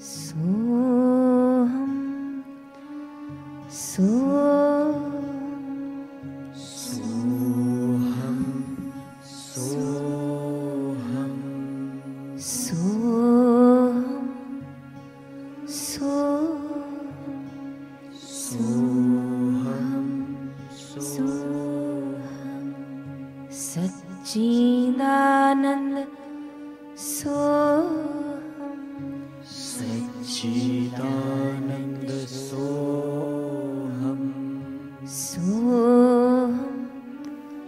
सोहम सोहम।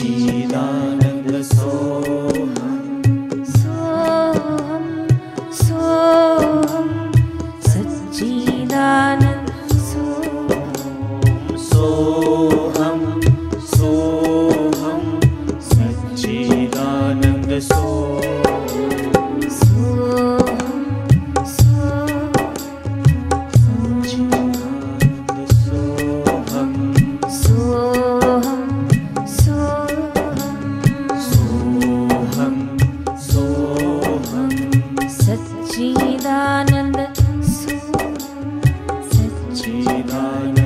期待。期待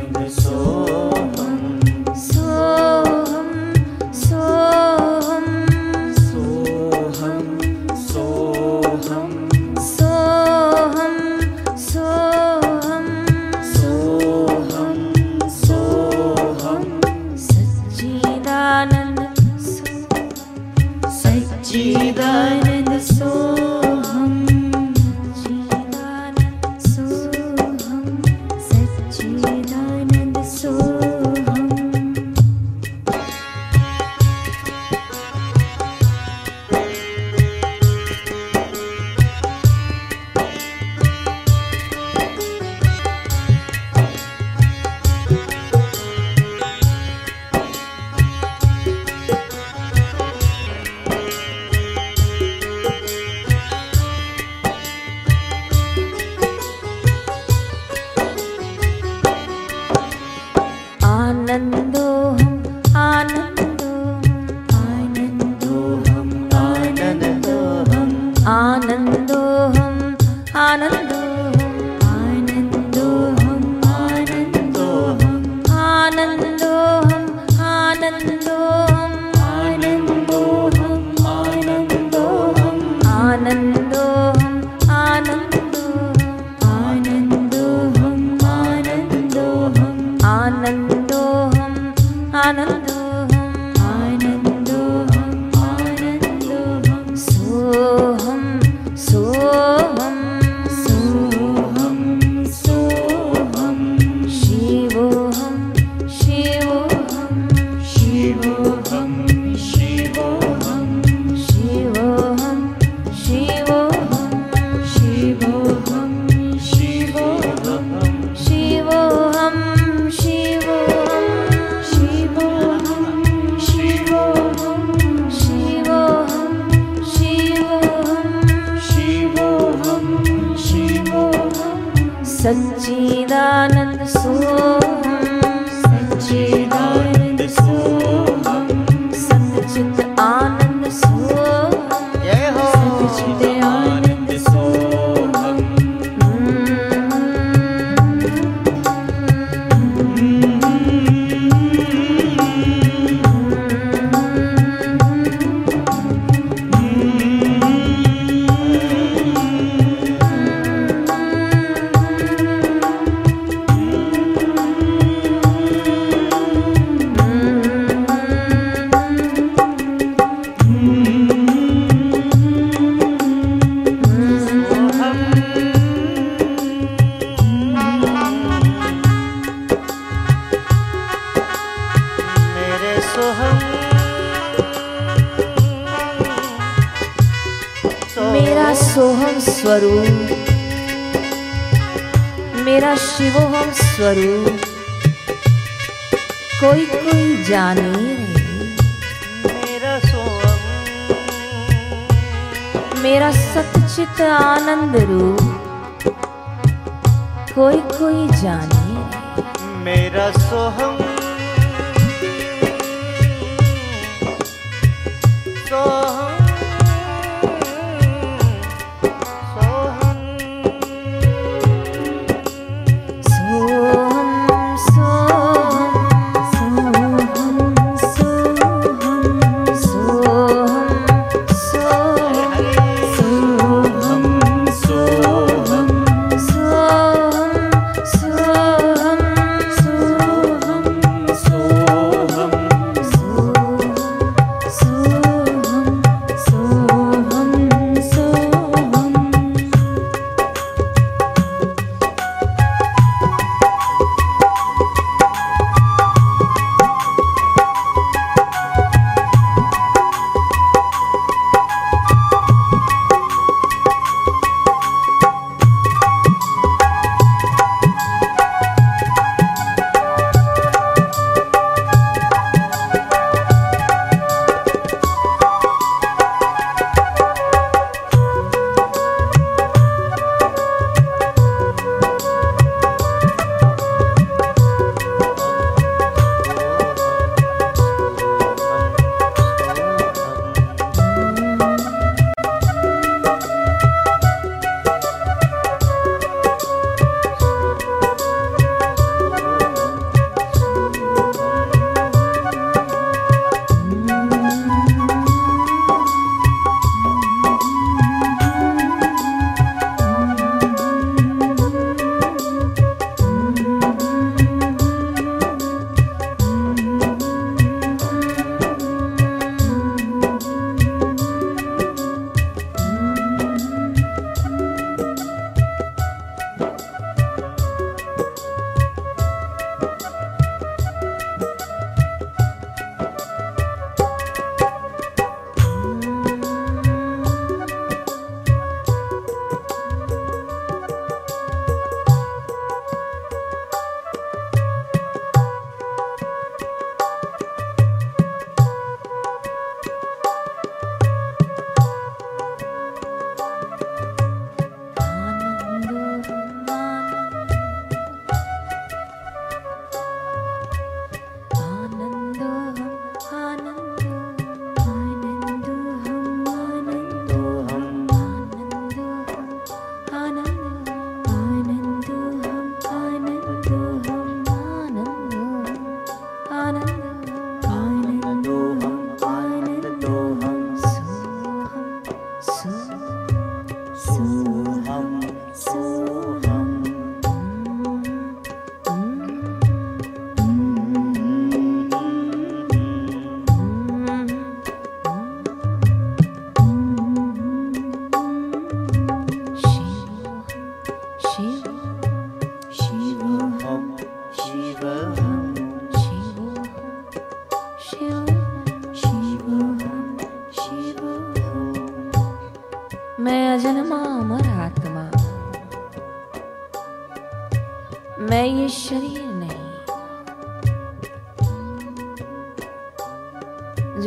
स्वरूप कोई कोई जाने रे। मेरा सोहम। मेरा सतचित आनंद रूप। कोई कोई जाने रे। मेरा सोहम। सोहम।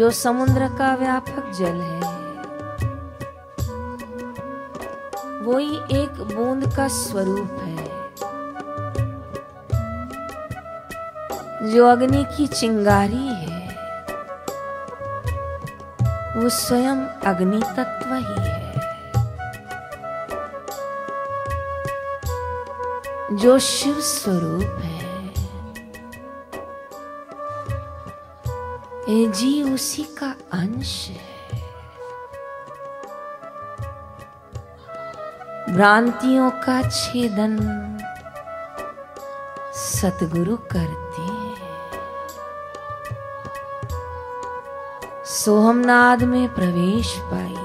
जो समुद्र का व्यापक जल है। वही एक बूंद का स्वरूप है। जो अग्नि की चिंगारी है, वो स्वयं अग्नि तत्व ही है। जो शिव स्वरूप है। जी उसी का अंश है भ्रांतियों का छेदन सतगुरु करते सोहमनाद में प्रवेश पाई।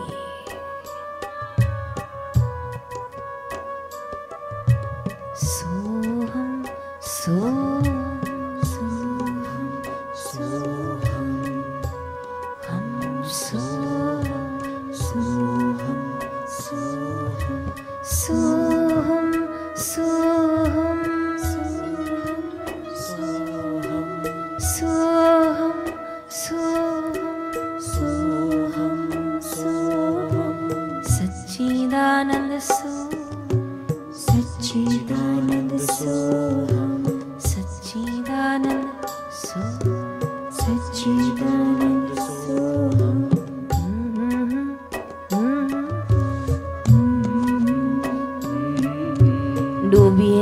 सोहम सोहम। डूबिए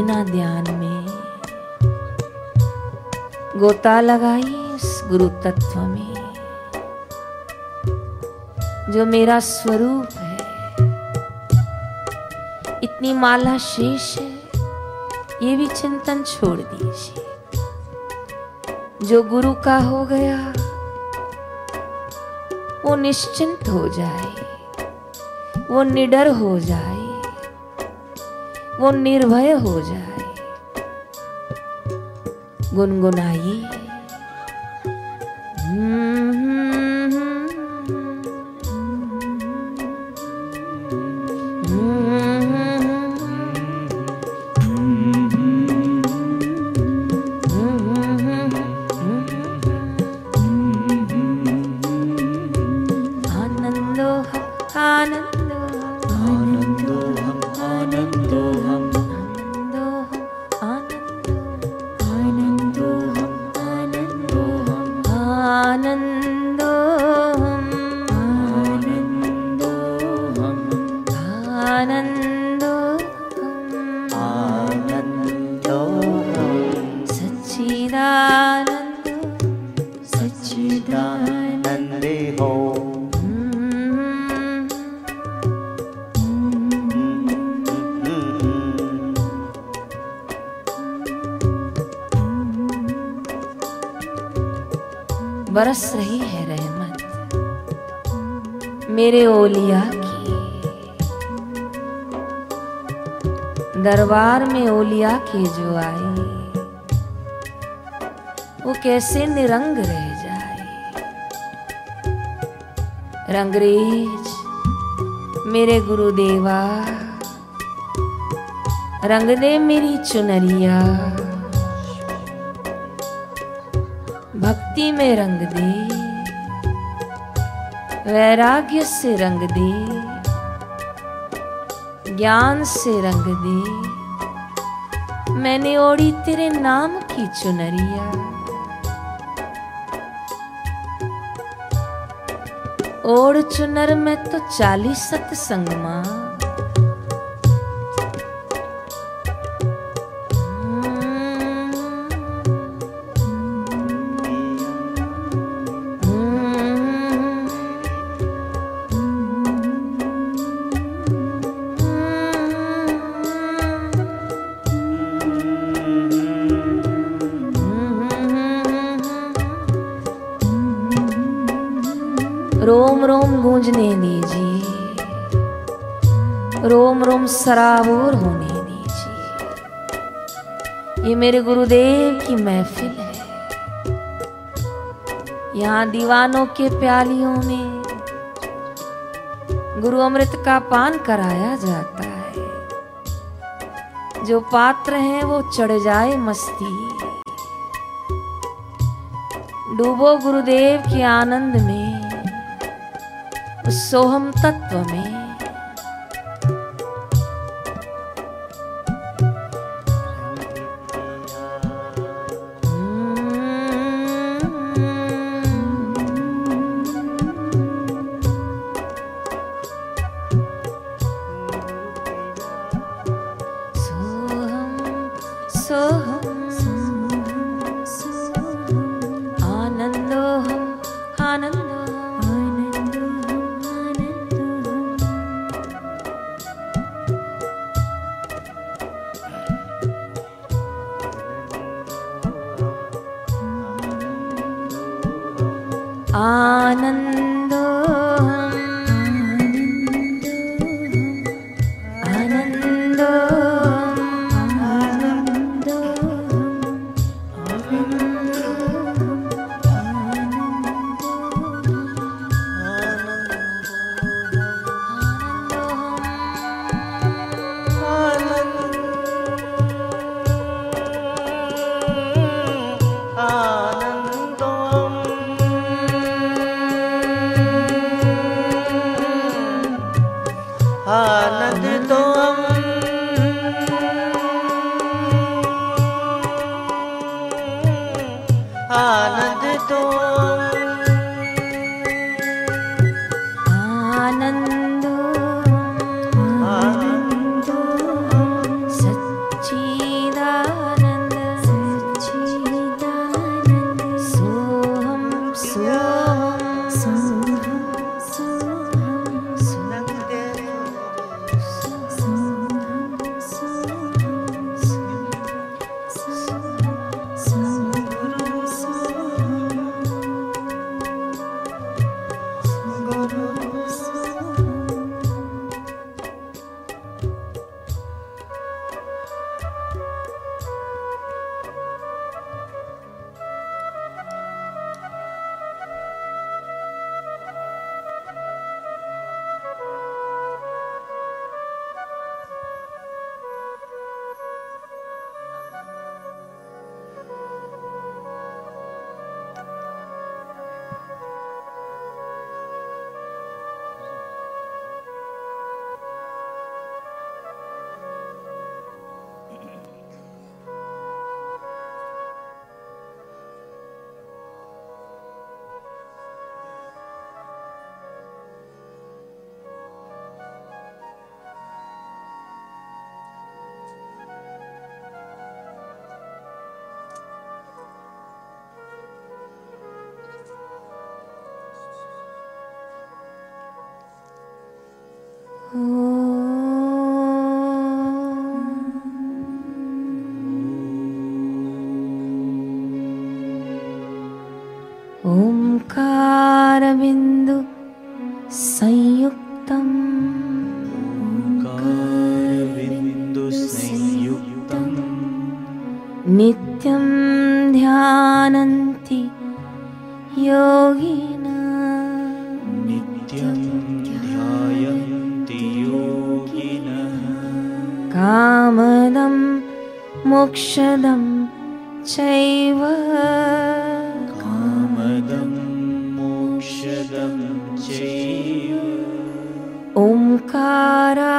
ना ध्यान में। गोता लगाई उस गुरु तत्व में। जो मेरा स्वरूप है, इतनी माला शेष है, ये भी चिंतन छोड़ दीजिए। जो गुरु का हो गया, वो निश्चिंत हो जाए, वो निडर हो जाए, वो निर्भय हो जाए। गुनगुनाइए। आनंदो दरबार में ओलिया के जो आए वो कैसे निरंग रह जाए। रंगरेज मेरे गुरुदेवा रंग दे मेरी चुनरिया। भक्ति में रंग दे, वैराग्य से रंग दे, ज्ञान से रंग दे। मैंने ओढ़ी तेरे नाम की चुनरिया। ओढ़ चुनर में तो चालीस सत्संग माँ। रोम सराबोर होने दीजिए। ये मेरे गुरुदेव की महफिल है। यहाँ दीवानों के प्यालियों में गुरु अमृत का पान कराया जाता है। जो पात्र हैं वो चढ़ जाए मस्ती। डूबो गुरुदेव के आनंद में सोहम तत्व में। ओङ्कारविन्द cara.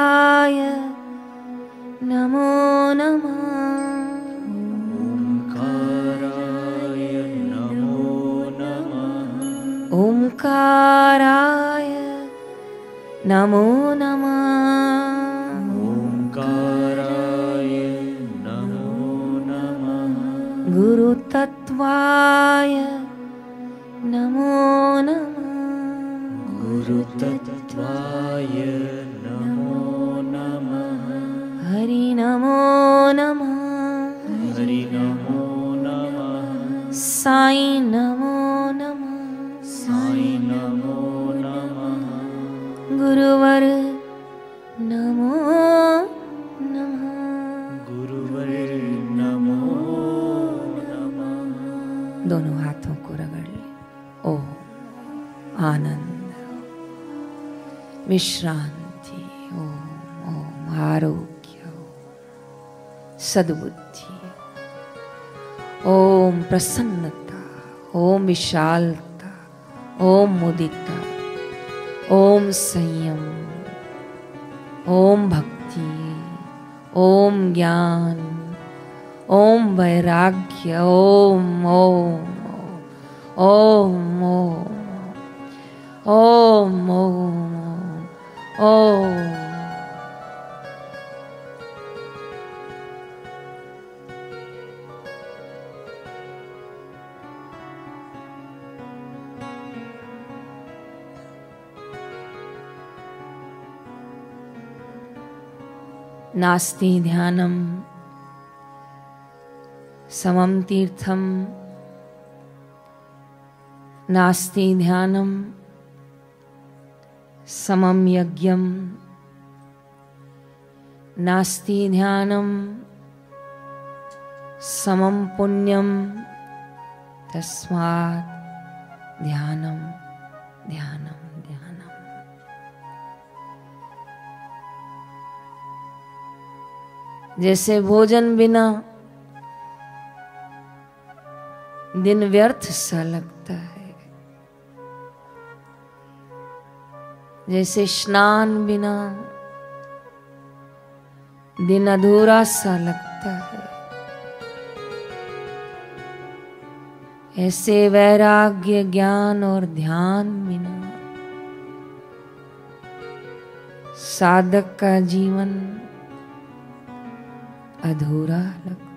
साई नमो नमः। साई नमो नमः। गुरुवर नमो नमः। गुरुवर नमो नमः। दोनों हाथों को रगड़ ले। ओ आनंद। विश्रांति। ओम ओम आरोग्य। सद्बुद्धि। ओम प्रसन्नता ओम विशालता, ओम मुदिता, ओम संयम, ओम भक्ति, ओम ज्ञान, ओम वैराग्य, ओम ओम ओम ओम ओम ओम ओम नास्ति ध्यानं समं तीर्थं नास्ति ध्यानं समं यज्ञं नास्ति ध्यानं समं पुण्यं तस्मात् ध्यानं ध्यानं ध्यानम्। जैसे भोजन बिना दिन व्यर्थ सा लगता है। जैसे स्नान बिना दिन अधूरा सा लगता है। ऐसे वैराग्य ज्ञान और ध्यान बिना साधक का जीवन अधूरा लगता